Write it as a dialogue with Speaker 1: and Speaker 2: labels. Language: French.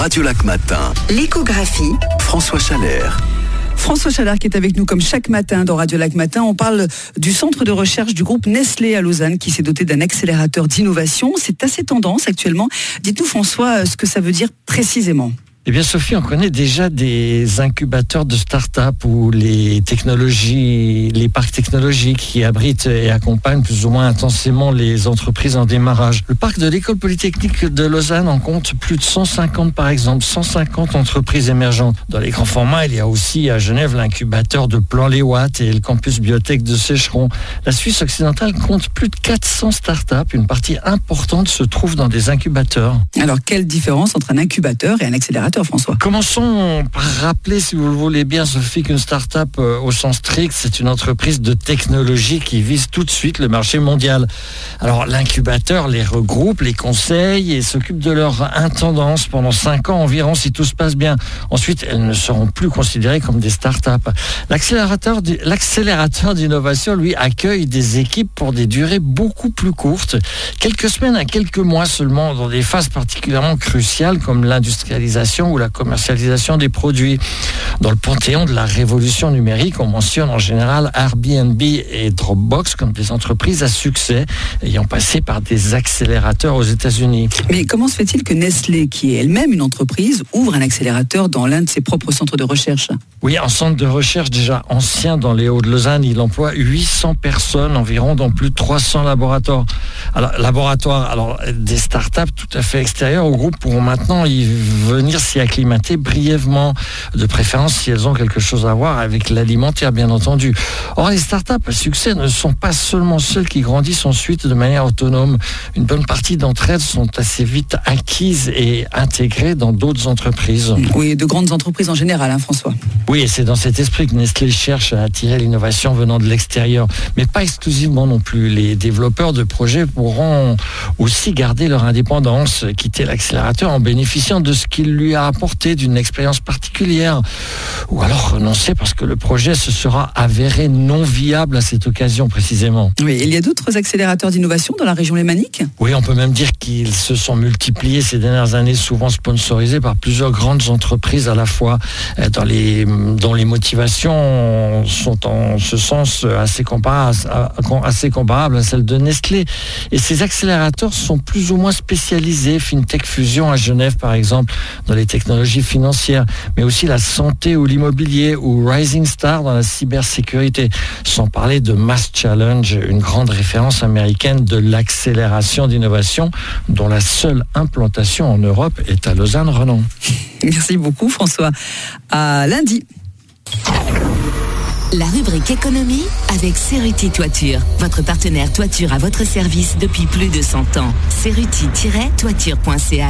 Speaker 1: Radio Lac Matin.
Speaker 2: L'échographie.
Speaker 1: François Chalère.
Speaker 3: François Chalard qui est avec nous comme chaque matin dans Radio Lac Matin. On parle du centre de recherche du groupe Nestlé à Lausanne qui s'est doté d'un accélérateur d'innovation. C'est assez tendance actuellement. Dites-nous François ce que ça veut dire précisément.
Speaker 4: Eh bien, Sophie, on connaît déjà des incubateurs de start-up où les technologies, les parcs technologiques qui abritent et accompagnent plus ou moins intensément les entreprises en démarrage. Le parc de l'école polytechnique de Lausanne en compte plus de 150, par exemple, 150 entreprises émergentes. Dans les grands formats, il y a aussi à Genève l'incubateur de Plan-les-Watts et le campus biotech de Sécheron. La Suisse occidentale compte plus de 400 start-up. Une partie importante se trouve dans des incubateurs.
Speaker 3: Alors, quelle différence entre un incubateur et un accélérateur?
Speaker 4: Commençons par rappeler, si vous le voulez bien, Sophie, qu'une start-up euh, au sens strict, c'est une entreprise de technologie qui vise tout de suite le marché mondial. Alors l'incubateur les regroupe, les conseille et s'occupe de leur intendance pendant cinq ans environ si tout se passe bien. Ensuite, elles ne seront plus considérées comme des start-up. L'accélérateur d'innovation, lui, accueille des équipes pour des durées beaucoup plus courtes, quelques semaines à quelques mois seulement, dans des phases particulièrement cruciales comme l'industrialisation ou la commercialisation des produits. Dans le panthéon de la révolution numérique, on mentionne en général Airbnb et Dropbox comme des entreprises à succès ayant passé par des accélérateurs aux États-Unis.
Speaker 3: Mais comment se fait-il que Nestlé, qui est elle-même une entreprise, ouvre un accélérateur dans l'un de ses propres centres de recherche?
Speaker 4: Oui, un centre de recherche déjà ancien dans les Hauts de Lausanne. Il emploie 800 personnes environ dans plus de 300 laboratoires. Alors, laboratoires, alors des startups tout à fait extérieures au groupe pourront maintenant y venir s'y acclimater brièvement, de préférence si elles ont quelque chose à voir avec l'alimentaire, bien entendu. Or, les startups à succès ne sont pas seulement celles qui grandissent ensuite de manière autonome. Une bonne partie d'entre elles sont assez vite acquises et intégrées dans d'autres entreprises.
Speaker 3: Oui, de grandes entreprises en général, hein, François.
Speaker 4: Oui, et c'est dans cet esprit que Nestlé cherche à attirer l'innovation venant de l'extérieur, mais pas exclusivement non plus. Les développeurs de projets pourront aussi garder leur indépendance, quitter l'accélérateur en bénéficiant de ce qu'il lui a apporté d'une expérience particulière, ou alors renoncer parce que le projet se sera avéré non viable à cette occasion précisément.
Speaker 3: Oui, il y a d'autres accélérateurs d'innovation dans la région lémanique?
Speaker 4: Oui, on peut même dire qu'ils se sont multipliés ces dernières années, souvent sponsorisés par plusieurs grandes entreprises à la fois, euh, dans les, dont les motivations sont en ce sens assez comparables, assez comparables à celles de Nestlé. Et ces accélérateurs sont plus ou moins spécialisés, FinTech Fusion à Genève par exemple, dans les technologies financières, mais aussi la santé ou l'immobilier ou Rising Star dans la cybersécurité, sans parler de Mass Challenge, une grande référence américaine de l'accélération d'innovation dont la seule implantation en Europe est à Lausanne-Renan.
Speaker 3: Merci beaucoup François. À lundi.
Speaker 2: La rubrique économie avec Ceruti Toiture, votre partenaire toiture à votre service depuis plus de 100 ans. Ceruti-toiture.ch